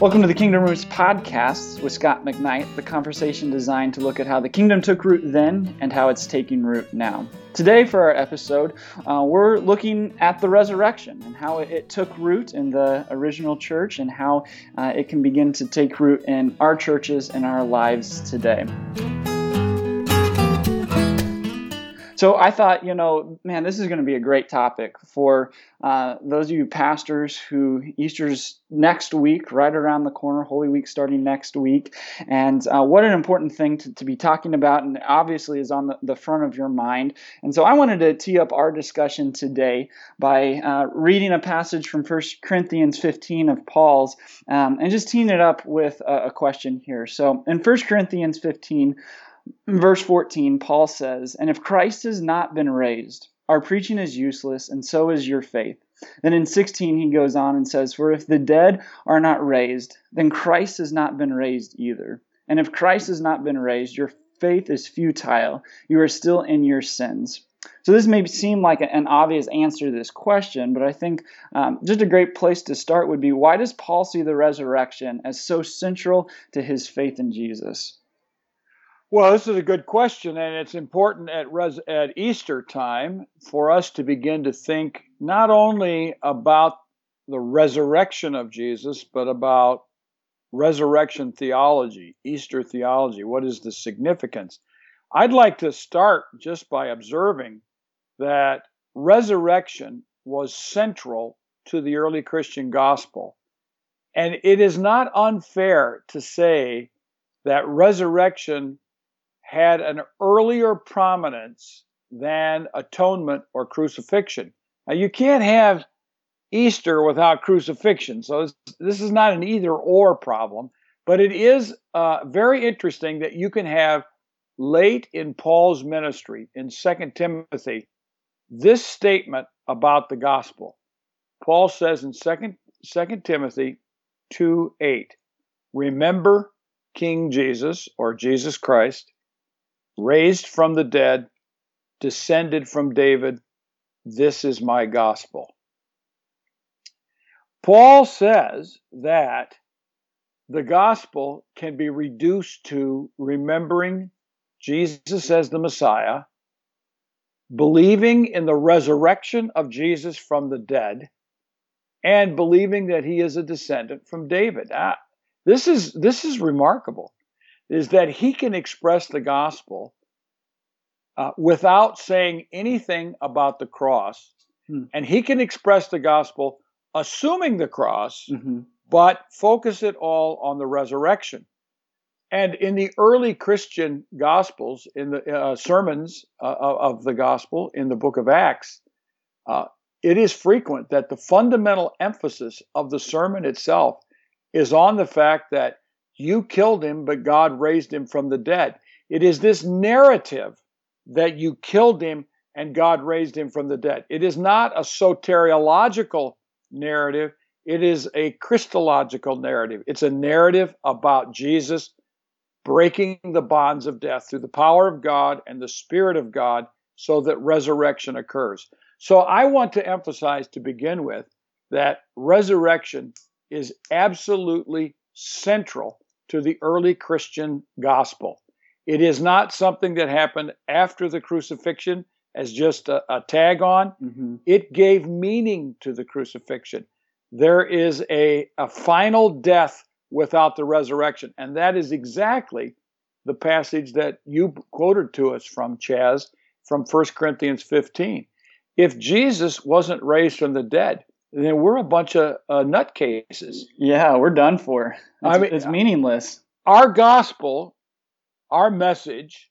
Welcome to the Kingdom Roots podcast with Scot McKnight, the conversation designed to look at how the kingdom took root then and how it's taking root now. Today, for our episode, uh, we're looking at the resurrection and how it, took root in the original church and how uh, it can begin to take root in our churches and our lives today. So I thought, you know, man, this is going to be a great topic for uh, those of you pastors who Easter's next week, right around the corner, Holy Week starting next week. And uh, what an important thing to, to, be talking about, and obviously is on the, the, front of your mind. And so I wanted to tee up our discussion today by uh, reading a passage from 1 Corinthians 15 of Paul's um, and just teeing it up with a, a question here. So in 1 Corinthians 15, verse 14, Paul says, And if Christ has not been raised, our preaching is useless, and so is your faith. Then in 16, he goes on and says, For if the dead are not raised, then Christ has not been raised either. And if Christ has not been raised, your faith is futile. You are still in your sins. So this may seem like an obvious answer to this question, but I think um, just a great place to start would be why does Paul see the resurrection as so central to his faith in Jesus? Well, this is a good question, and it's important at res- at Easter time for us to begin to think not only about the resurrection of Jesus, but about resurrection theology, Easter theology. What is the significance? I'd like to start just by observing that resurrection was central to the early Christian gospel. And it is not unfair to say that resurrection had an earlier prominence than atonement or crucifixion. Now, you can't have Easter without crucifixion, so this, this is not an either or problem, but it is uh, very interesting that you can have late in Paul's ministry in 2 Timothy this statement about the gospel. Paul says in 2, 2 Timothy 2 8, Remember King Jesus or Jesus Christ raised from the dead, descended from David. This is my gospel. Paul says that the gospel can be reduced to remembering Jesus as the Messiah, believing in the resurrection of Jesus from the dead, and believing that he is a descendant from David. Ah, this is this is remarkable is that he can express the gospel uh, without saying anything about the cross. Hmm. And he can express the gospel assuming the cross, mm-hmm. but focus it all on the resurrection. And in the early Christian gospels, in the uh, sermons uh, of the gospel in the book of Acts, uh, it is frequent that the fundamental emphasis of the sermon itself is on the fact that you killed him, but God raised him from the dead. It is this narrative that you killed him and God raised him from the dead. It is not a soteriological narrative, it is a Christological narrative. It's a narrative about Jesus breaking the bonds of death through the power of God and the Spirit of God so that resurrection occurs. So I want to emphasize to begin with that resurrection is absolutely central to the early Christian gospel. It is not something that happened after the crucifixion as just a, a tag on. Mm-hmm. It gave meaning to the crucifixion. There is a, a final death without the resurrection. And that is exactly the passage that you quoted to us from, Chaz, from 1 Corinthians 15. If Jesus wasn't raised from the dead, then we're a bunch of uh, nutcases. Yeah, we're done for. It's, I mean, it's meaningless. Our gospel, our message,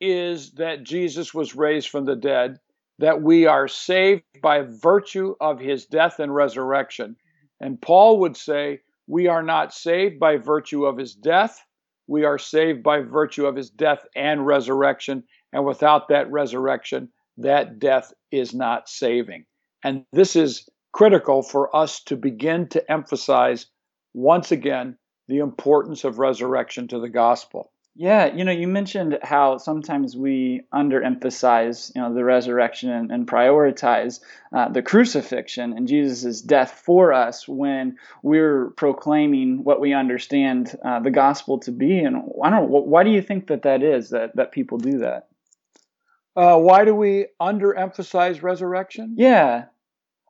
is that Jesus was raised from the dead, that we are saved by virtue of his death and resurrection. And Paul would say, we are not saved by virtue of his death. We are saved by virtue of his death and resurrection. And without that resurrection, that death is not saving. And this is critical for us to begin to emphasize once again the importance of resurrection to the gospel. Yeah, you know, you mentioned how sometimes we underemphasize, you know, the resurrection and, and prioritize uh, the crucifixion and Jesus' death for us when we're proclaiming what we understand uh, the gospel to be. And I don't why do you think that that is that that people do that? Uh, why do we underemphasize resurrection? Yeah,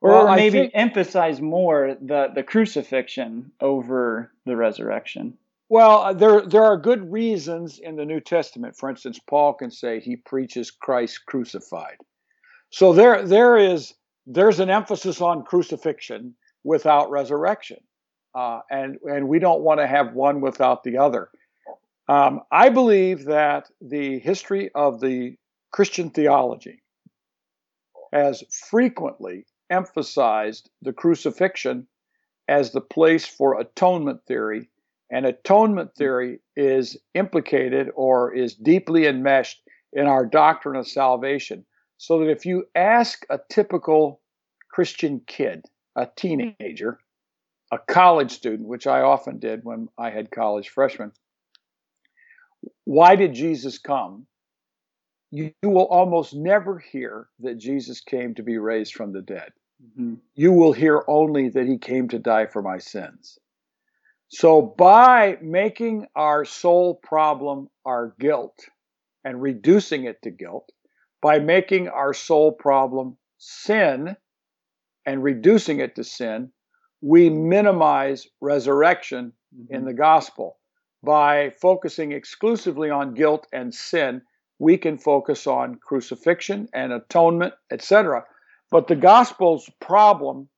or, Well, maybe think- emphasize more the the crucifixion over the resurrection. Well, uh, there there are good reasons in the New Testament. For instance, Paul can say he preaches Christ crucified. So there there is there's an emphasis on crucifixion without resurrection, uh, and and we don't want to have one without the other. Um, I believe that the history of the Christian theology has frequently emphasized the crucifixion as the place for atonement theory and atonement hmm. theory is implicated or is deeply enmeshed in our doctrine of salvation. So that if you ask a typical Christian kid, a teenager, a college student, which I often did when I had college freshmen, why did Jesus come? You, you will almost never hear that Jesus came to be raised from the dead Mhm. you will hear only that he came to die for my sins. So, by making our sole problem our guilt and reducing it to guilt, by making our sole problem sin and reducing it to sin, we minimize resurrection in the gospel. By focusing exclusively on guilt and sin, we can focus on crucifixion and atonement, etc. But the gospel's problem,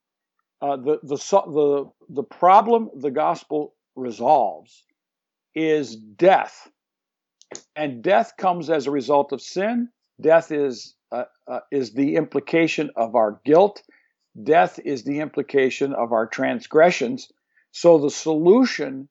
uh, the, the the the problem the gospel resolves, is death, and death comes as a result of sin. Death is uh, uh, is the implication of our guilt. Death is the implication of our transgressions. So the solution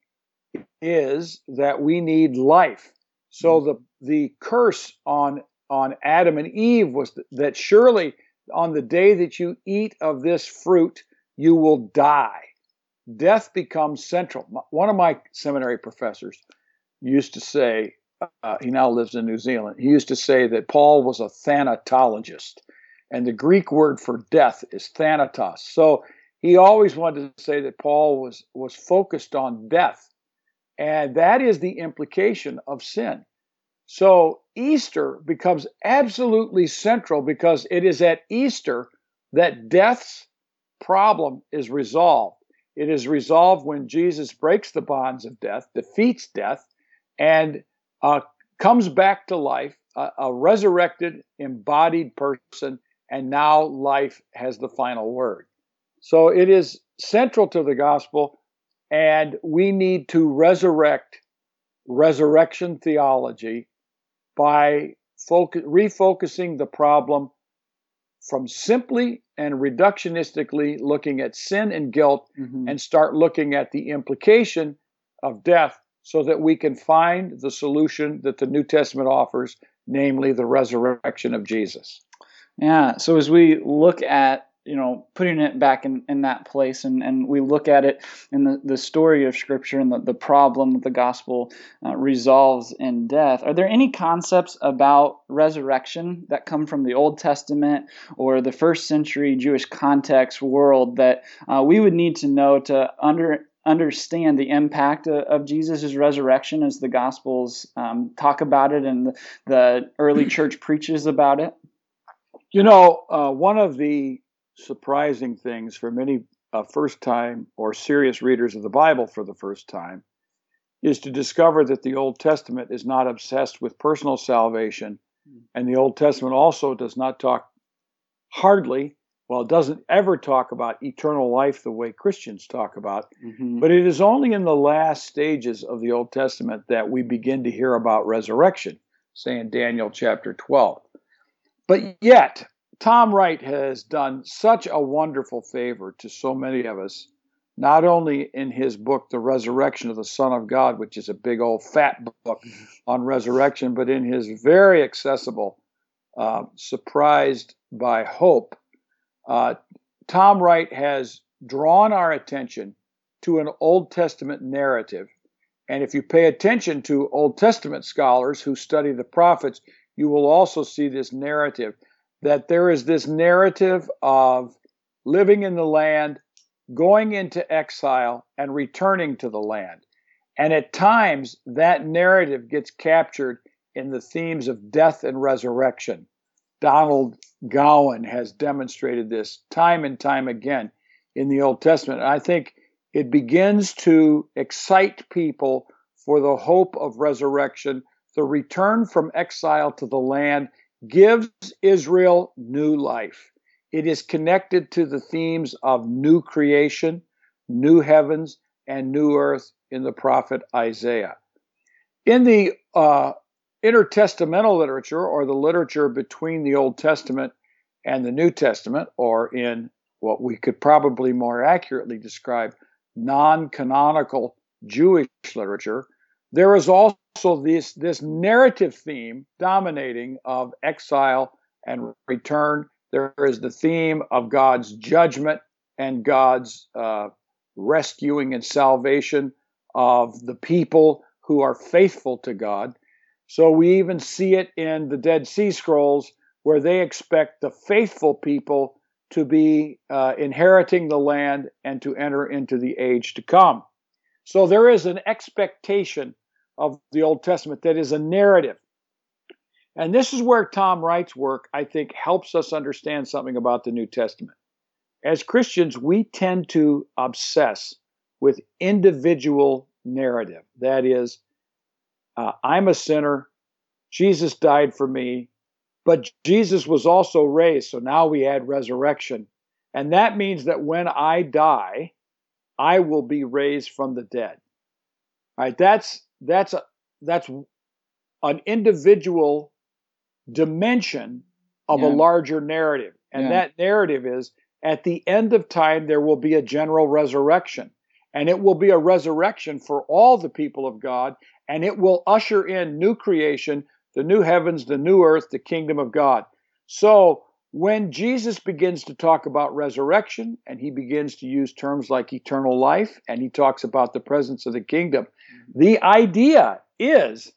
is that we need life. So the the curse on on Adam and Eve was that surely on the day that you eat of this fruit you will die. Death becomes central. One of my seminary professors used to say, uh, he now lives in New Zealand. He used to say that Paul was a thanatologist, and the Greek word for death is thanatos. So he always wanted to say that Paul was was focused on death, and that is the implication of sin. So Easter becomes absolutely central because it is at Easter that death's problem is resolved. It is resolved when Jesus breaks the bonds of death, defeats death, and uh, comes back to life, a, a resurrected, embodied person, and now life has the final word. So it is central to the gospel, and we need to resurrect resurrection theology by focus, refocusing the problem from simply and reductionistically looking at sin and guilt Mhm. and start looking at the implication of death so that we can find the solution that the New Testament offers, namely the resurrection of Jesus. Yeah. So as we look at you know putting it back in, in that place. And, and we look at it in the, the story of scripture and the, the problem that the gospel uh, resolves in death. Are there any concepts about resurrection that come from the old testament or the first century jewish context world that uh, we would need to know to under understand the impact of, jesus' resurrection as the gospels um, talk about it and the, the early church preaches about it? You know, uh, one of the surprising things for many uh, first time or serious readers of the Bible for the first time is to discover that the Old Testament is not obsessed with personal salvation. And the Old Testament also does not talk hardly, well, it doesn't ever talk about eternal life the way Christians talk about. Mhm. But it is only in the last stages of the Old Testament that we begin to hear about resurrection, say in Daniel chapter 12. But yet, Tom Wright has done such a wonderful favor to so many of us, not only in his book, The Resurrection of the Son of God, which is a big old fat book on resurrection, but in his very accessible, uh, Surprised by Hope. Uh, Tom Wright has drawn our attention to an Old Testament narrative And if you pay attention to Old Testament scholars who study the prophets, you will also see this narrative that there is this narrative of living in the land, going into exile, and returning to the land. And at times, that narrative gets captured in the themes of death and resurrection. Donald Gowan has demonstrated this time and time again in the Old Testament. And I think it begins to excite people for the hope of resurrection. The return from exile to the land gives Israel new life. It is connected to the themes of new creation, new heavens, and new earth in the prophet Isaiah. In the uh, intertestamental literature, or the literature between the Old Testament and the New Testament, or in what we could probably more accurately describe non canonical Jewish literature, there is also this, this narrative theme dominating of exile and return. There is the theme of God's judgment and God's uh, rescuing and salvation of the people who are faithful to God. So we even see it in the Dead Sea Scrolls where they expect the faithful people to be uh, inheriting the land and to enter into the age to come. So there is an expectation of the Old Testament that is a narrative. And this is where Tom Wright's work, I think, helps us understand something about the New Testament. As Christians, we tend to obsess with individual narrative. That is, uh, I'm a sinner, Jesus died for me, but Jesus was also raised. So now we add resurrection. And that means that when I die, I will be raised from the dead. All right, that's that's a, that's an individual dimension of yeah. a larger narrative. And yeah. that narrative is at the end of time there will be a general resurrection. And it will be a resurrection for all the people of God, and it will usher in new creation, the new heavens, the new earth, the kingdom of God. So when Jesus begins to talk about resurrection and he begins to use terms like eternal life and he talks about the presence of the kingdom, the idea is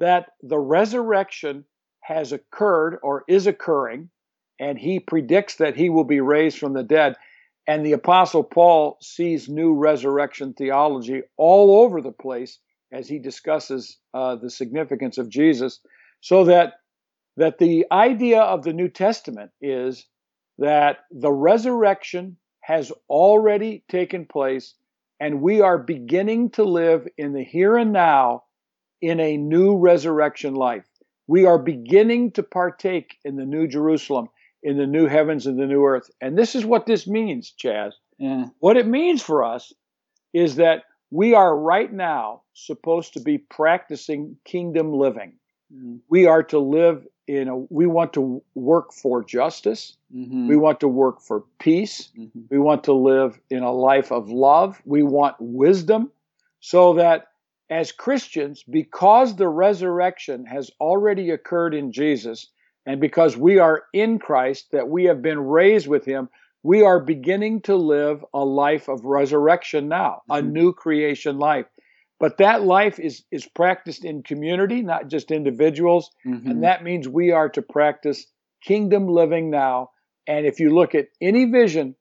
that the resurrection has occurred or is occurring, and he predicts that he will be raised from the dead. And the Apostle Paul sees new resurrection theology all over the place as he discusses uh, the significance of Jesus, so that that the idea of the New Testament is that the resurrection has already taken place, and we are beginning to live in the here and now in a new resurrection life. We are beginning to partake in the New Jerusalem in the new heavens and the new earth. And this is what this means, Chaz. Yeah. What it means for us is that we are right now supposed to be practicing kingdom living. Mm-hmm. We are to live in know we want to work for justice. Mm-hmm. We want to work for peace. Mm-hmm. We want to live in a life of love. We want wisdom so that as Christians, because the resurrection has already occurred in Jesus, and because we are in Christ, that we have been raised with him, we are beginning to live a life of resurrection now, mm-hmm. a new creation life. But that life is, is practiced in community, not just individuals. Mm-hmm. And that means we are to practice kingdom living now. And if you look at any vision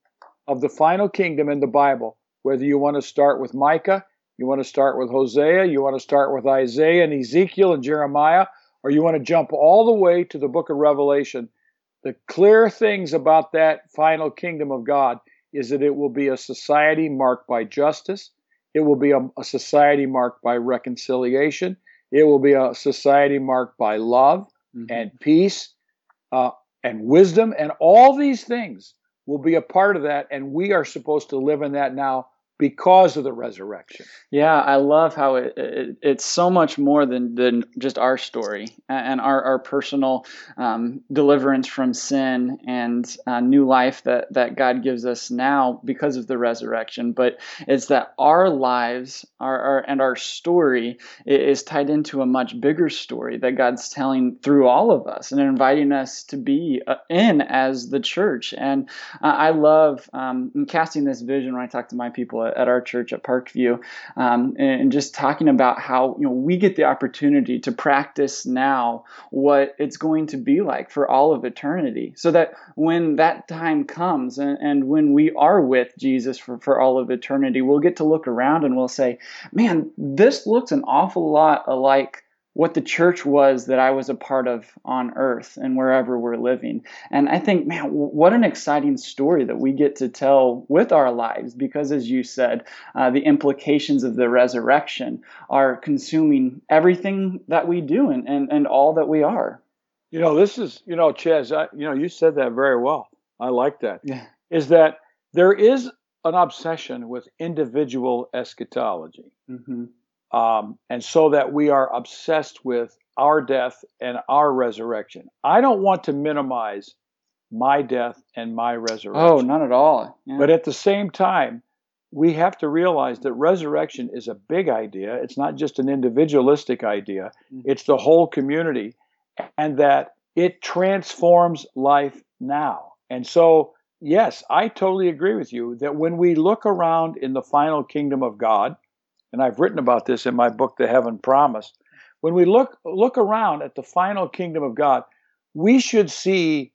of the final kingdom in the Bible, whether you want to start with Micah, you want to start with Hosea, you want to start with Isaiah and Ezekiel and Jeremiah, or you want to jump all the way to the book of Revelation, the clear things about that final kingdom of God is that it will be a society marked by justice. It will be a, a society marked by reconciliation. It will be a society marked by love mm-hmm. and peace uh, and wisdom. And all these things will be a part of that. And we are supposed to live in that now because of the resurrection. Yeah, I love how it, it, it's so much more than, than just our story and our, our personal um, deliverance from sin and uh, new life that, that God gives us now because of the resurrection. But it's that our lives our, our, and our story is tied into a much bigger story that God's telling through all of us and inviting us to be uh, in as the church. And uh, I love um, casting this vision when I talk to my people at our church at Parkview, um, and just talking about how you know we get the opportunity to practice now what it's going to be like for all of eternity, so that when that time comes and, and when we are with Jesus for, for all of eternity, we'll get to look around and we'll say, "Man, this looks an awful lot alike." What the church was that I was a part of on earth and wherever we're living. And I think, man, what an exciting story that we get to tell with our lives because, as you said, uh, the implications of the resurrection are consuming everything that we do and, and, and all that we are. You know, this is, you know, Chaz, I, you know, you said that very well. I like that. Yeah. Is that there is an obsession with individual eschatology. Mm-hmm. Um, and so that we are obsessed with our death and our resurrection. I don't want to minimize my death and my resurrection. Oh, not at all. Yeah. But at the same time, we have to realize that resurrection is a big idea. It's not just an individualistic idea, mm-hmm. it's the whole community, and that it transforms life now. And so, yes, I totally agree with you that when we look around in the final kingdom of God, and I've written about this in my book, The Heaven Promised. When we look look around at the final kingdom of God, we should see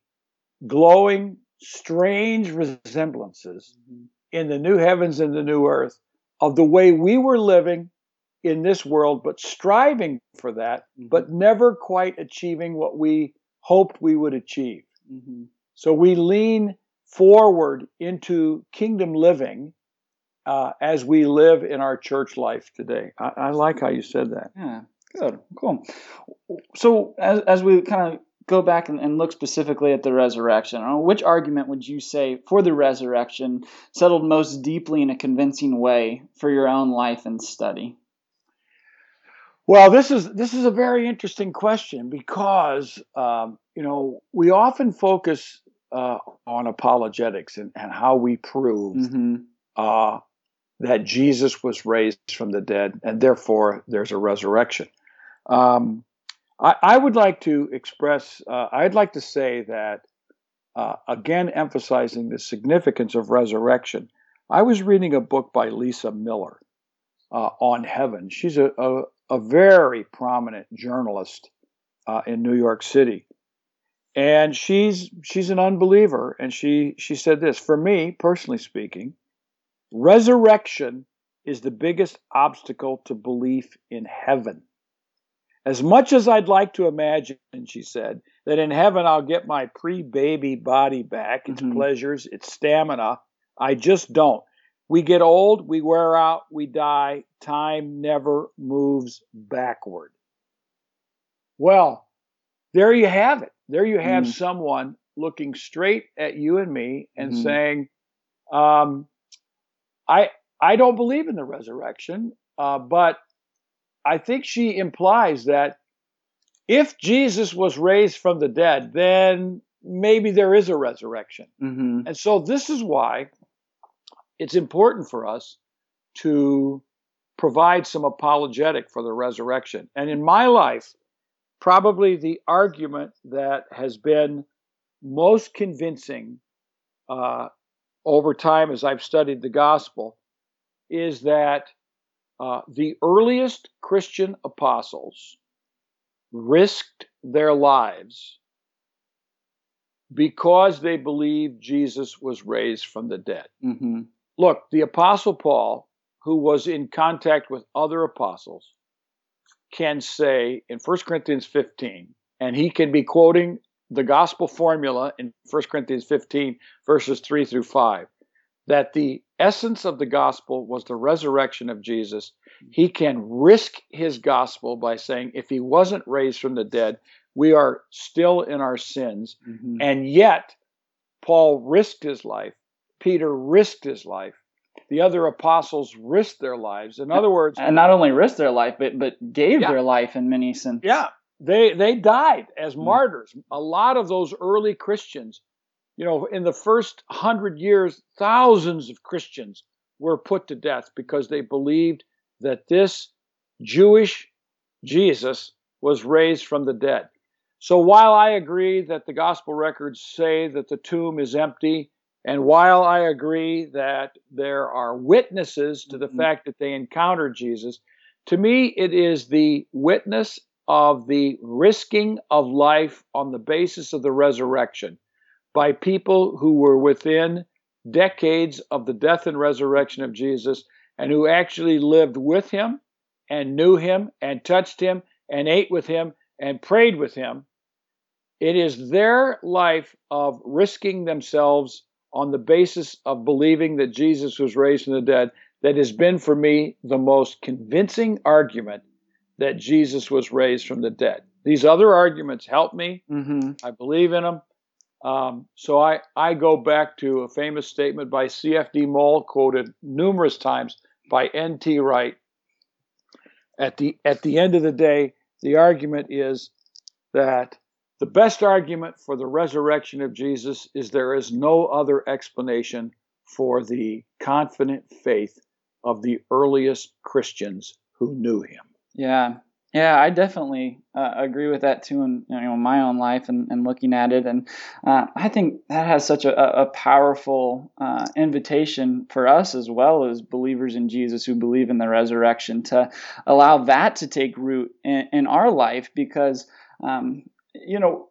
glowing, strange resemblances mm-hmm. in the new heavens and the new earth of the way we were living in this world, but striving for that, mm-hmm. but never quite achieving what we hoped we would achieve. Mm-hmm. So we lean forward into kingdom living uh, as we live in our church life today. I, I, like how you said that. Yeah, good, cool. So as as we kind of go back and, and look specifically at the resurrection, uh, which argument would you say for the resurrection settled most deeply in a convincing way for your own life and study? Well, this is this is a very interesting question because um, you know we often focus uh, on apologetics and, and, how we prove mm-hmm. uh, that Jesus was raised from the dead, and therefore there's a resurrection. Um, I, I, would like to express, uh, I'd like to say that, uh, again, emphasizing the significance of resurrection. I was reading a book by Lisa Miller uh, on heaven. She's a, a, a very prominent journalist uh, in New York City. And she's she's an unbeliever, and she she said this. For me, personally speaking, Resurrection is the biggest obstacle to belief in heaven. As much as I'd like to imagine, she said, that in heaven I'll get my pre baby body back, its mm-hmm. pleasures, its stamina, I just don't. We get old, we wear out, we die. Time never moves backward. Well, there you have it. There you have mm-hmm. someone looking straight at you and me and mm-hmm. saying, um, I I don't believe in the resurrection, uh, but I think she implies that if Jesus was raised from the dead, then maybe there is a resurrection. Mm-hmm. And so this is why it's important for us to provide some apologetic for the resurrection. And in my life, probably the argument that has been most convincing uh, over time as I've studied the gospel is that uh, the earliest Christian apostles risked their lives because they believed Jesus was raised from the dead. Mm-hmm. Look, the apostle Paul, who was in contact with other apostles, can say in 1 Corinthians 15, and he can be quoting the gospel formula in 1 Corinthians 15, verses 3 through 5, that the essence of the gospel was the resurrection of Jesus. He can risk his gospel by saying, if he wasn't raised from the dead, we are still in our sins. Mm-hmm. And yet, Paul risked his life, Peter risked his life. The other apostles risked their lives. In other words, and not only risked their life, but but gave yeah. their life in many senses. Yeah, they they died as mm. martyrs. A lot of those early Christians, you know, in the first hundred years, thousands of Christians were put to death because they believed that this Jewish Jesus was raised from the dead. So while I agree that the gospel records say that the tomb is empty And while I agree that there are witnesses to the Mhm. fact that they encountered Jesus, to me it is the witness of the risking of life on the basis of the resurrection by people who were within decades of the death and resurrection of Jesus and who actually lived with him and knew him and touched him and ate with him and prayed with him. It is their life of risking themselves on the basis of believing that Jesus was raised from the dead that has been for me the most convincing argument that Jesus was raised from the dead. These other arguments help me. hmm I believe in them. Um, so I, I go back to a famous statement by C.F.D. Moule, quoted numerous times by N.T. Wright. At the at the end of the day, the argument is that the best argument for the resurrection of Jesus is there is no other explanation for the confident faith of the earliest Christians who knew him. Yeah. Yeah, I definitely uh, agree with that too, in you know my own life and, and looking at it, and uh, I think that has such a, a powerful uh, invitation for us as well as believers in Jesus who believe in the resurrection to allow that to take root in, in our life, because um, you know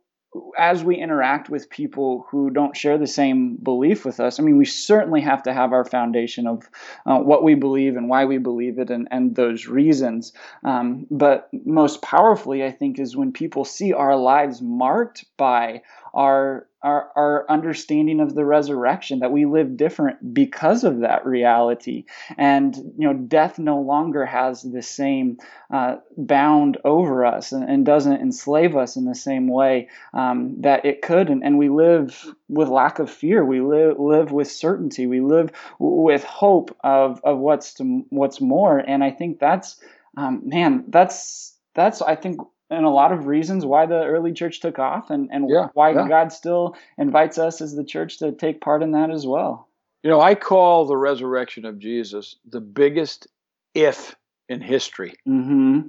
as we interact with people who don't share the same belief with us, I mean, we certainly have to have our foundation of uh, what we believe and why we believe it and, and those reasons. Um, but most powerfully, I think, is when people see our lives marked by our, our our understanding of the resurrection that we live different because of that reality. And you know death no longer has the same uh, bound over us and, and, doesn't enslave us in the same way um, that it could. And, and, we live with lack of fear. We live live with certainty. We live with hope of of what's to, what's more. And I think that's um, man that's that's I think and a lot of reasons why the early church took off and, and Yeah, why yeah. God still invites us as the church to take part in that as well. You know, I call the resurrection of Jesus the biggest if in history. Mm-hmm.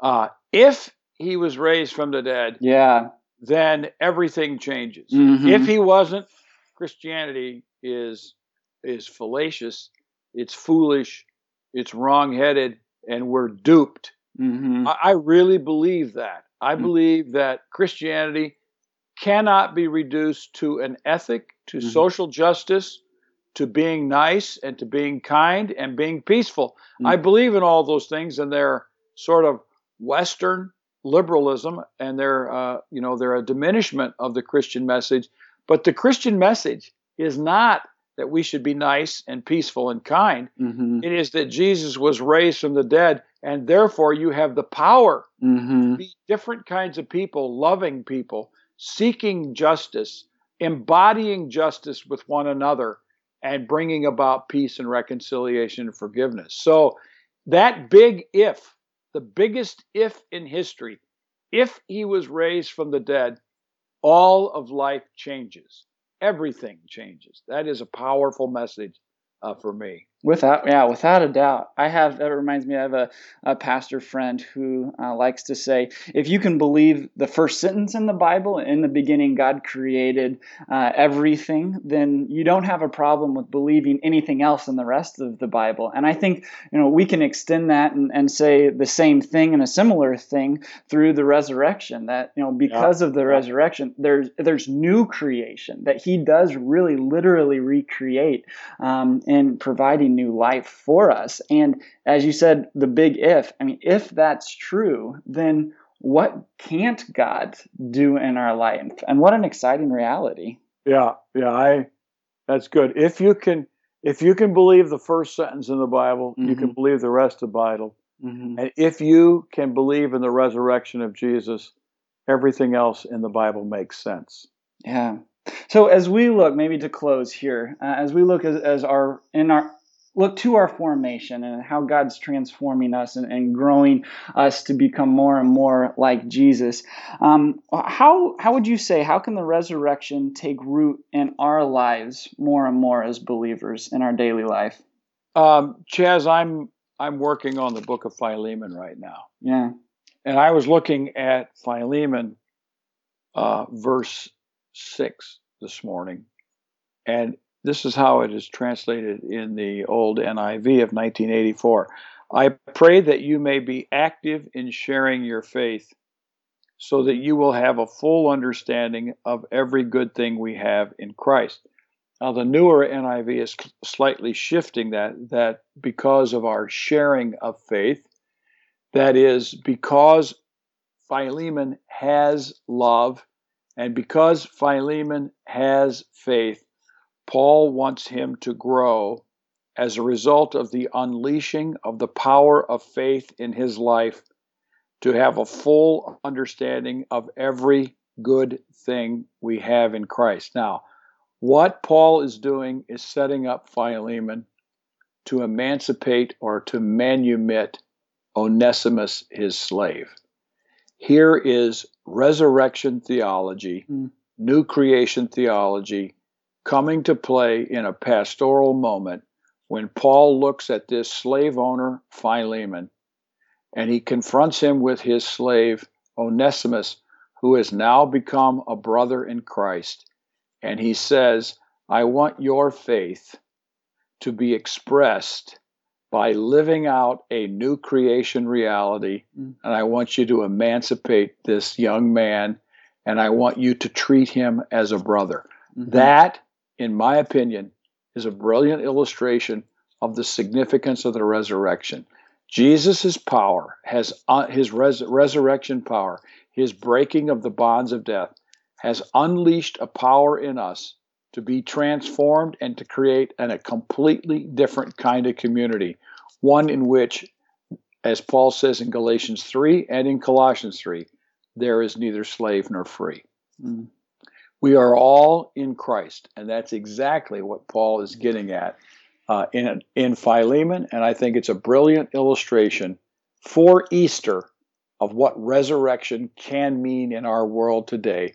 Uh, if he was raised from the dead, Yeah. then everything changes. Mhm. If he wasn't, Christianity is is fallacious, it's foolish, it's wrong-headed, and we're duped. Mm-hmm. I, I really believe that. I Mm. believe that Christianity cannot be reduced to an ethic, to Mhm. social justice, to being nice and to being kind and being peaceful. Mm. I believe in all those things, and they're sort of Western liberalism, and they're uh, you know they're a diminishment of the Christian message. But the Christian message is not that we should be nice and peaceful and kind. Mm-hmm. It is that Jesus was raised from the dead, and therefore you have the power Mm-hmm. be different kinds of people, loving people, seeking justice, embodying justice with one another, and bringing about peace and reconciliation and forgiveness. So, that big if, the biggest if in history, if he was raised from the dead, all of life changes. Everything changes. That is a powerful message uh, for me. Without, yeah, without a doubt. I have, that reminds me, I have a, a pastor friend who uh, likes to say, if you can believe the first sentence in the Bible, in the beginning God created uh, everything, then you don't have a problem with believing anything else in the rest of the Bible. And I think, you know, we can extend that and, and say the same thing and a similar thing through the resurrection, that, you know, because of the resurrection, there's, there's new creation, that he does really literally recreate um, in providing new life for us. And as you said, the big if, I mean, if that's true, then what can't God do in our life? And what an exciting reality. Yeah, yeah, I that's good. If you can if you can believe the first sentence in the Bible, you can believe the rest of the Bible. Mm-hmm. And if you can believe in the resurrection of Jesus, everything else in the Bible makes sense. Yeah. So as we look, maybe to close here, uh, as we look as, as our in our look to our formation and how God's transforming us and, and growing us to become more and more like Jesus. Um, how how would you say how can the resurrection take root in our lives more and more as believers in our daily life? Um, Chaz, I'm I'm working on the book of Philemon right now, Yeah. and I was looking at Philemon, uh, verse six this morning, and this is how it is translated in the old NIV of 1984. I pray that you may be active in sharing your faith so that you will have a full understanding of every good thing we have in Christ. Now, the newer NIV is slightly shifting that, that because of our sharing of faith, that is, because Philemon has love and because Philemon has faith, Paul wants him to grow as a result of the unleashing of the power of faith in his life to have a full understanding of every good thing we have in Christ. Now, what Paul is doing is setting up Philemon to emancipate or to manumit Onesimus, his slave. Here is resurrection theology, mm. new creation theology coming to play in a pastoral moment when Paul looks at this slave owner, Philemon, and he confronts him with his slave, Onesimus, who has now become a brother in Christ. And he says, I want your faith to be expressed by living out a new creation reality. Mm. And I want you to emancipate this young man, and I want you to treat him as a brother. Mm-hmm. That, in my opinion, is a brilliant illustration of the significance of the resurrection. Jesus' power has uh, his res- resurrection power, his breaking of the bonds of death, has unleashed a power in us to be transformed and to create an, a completely different kind of community, one in which, as Paul says in Galatians 3 and in Colossians 3, there is neither slave nor free. Mm. We are all in Christ, and that's exactly what Paul is getting at uh, in, in Philemon, and I think it's a brilliant illustration for Easter of what resurrection can mean in our world today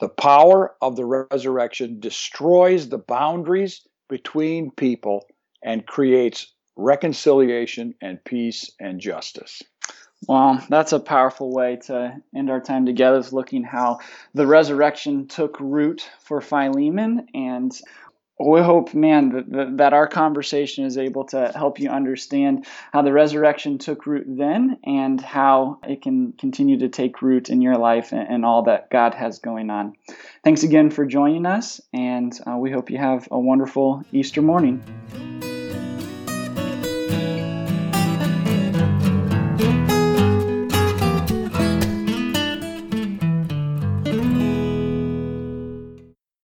the power of the resurrection destroys the boundaries between people and creates reconciliation and peace and justice. Well, that's a powerful way to end our time together, is looking how the resurrection took root for Philemon and we hope, man, that, that our conversation is able to help you understand how the resurrection took root then and how it can continue to take root in your life and, and all that God has going on. Thanks again for joining us, and uh, we hope you have a wonderful Easter morning.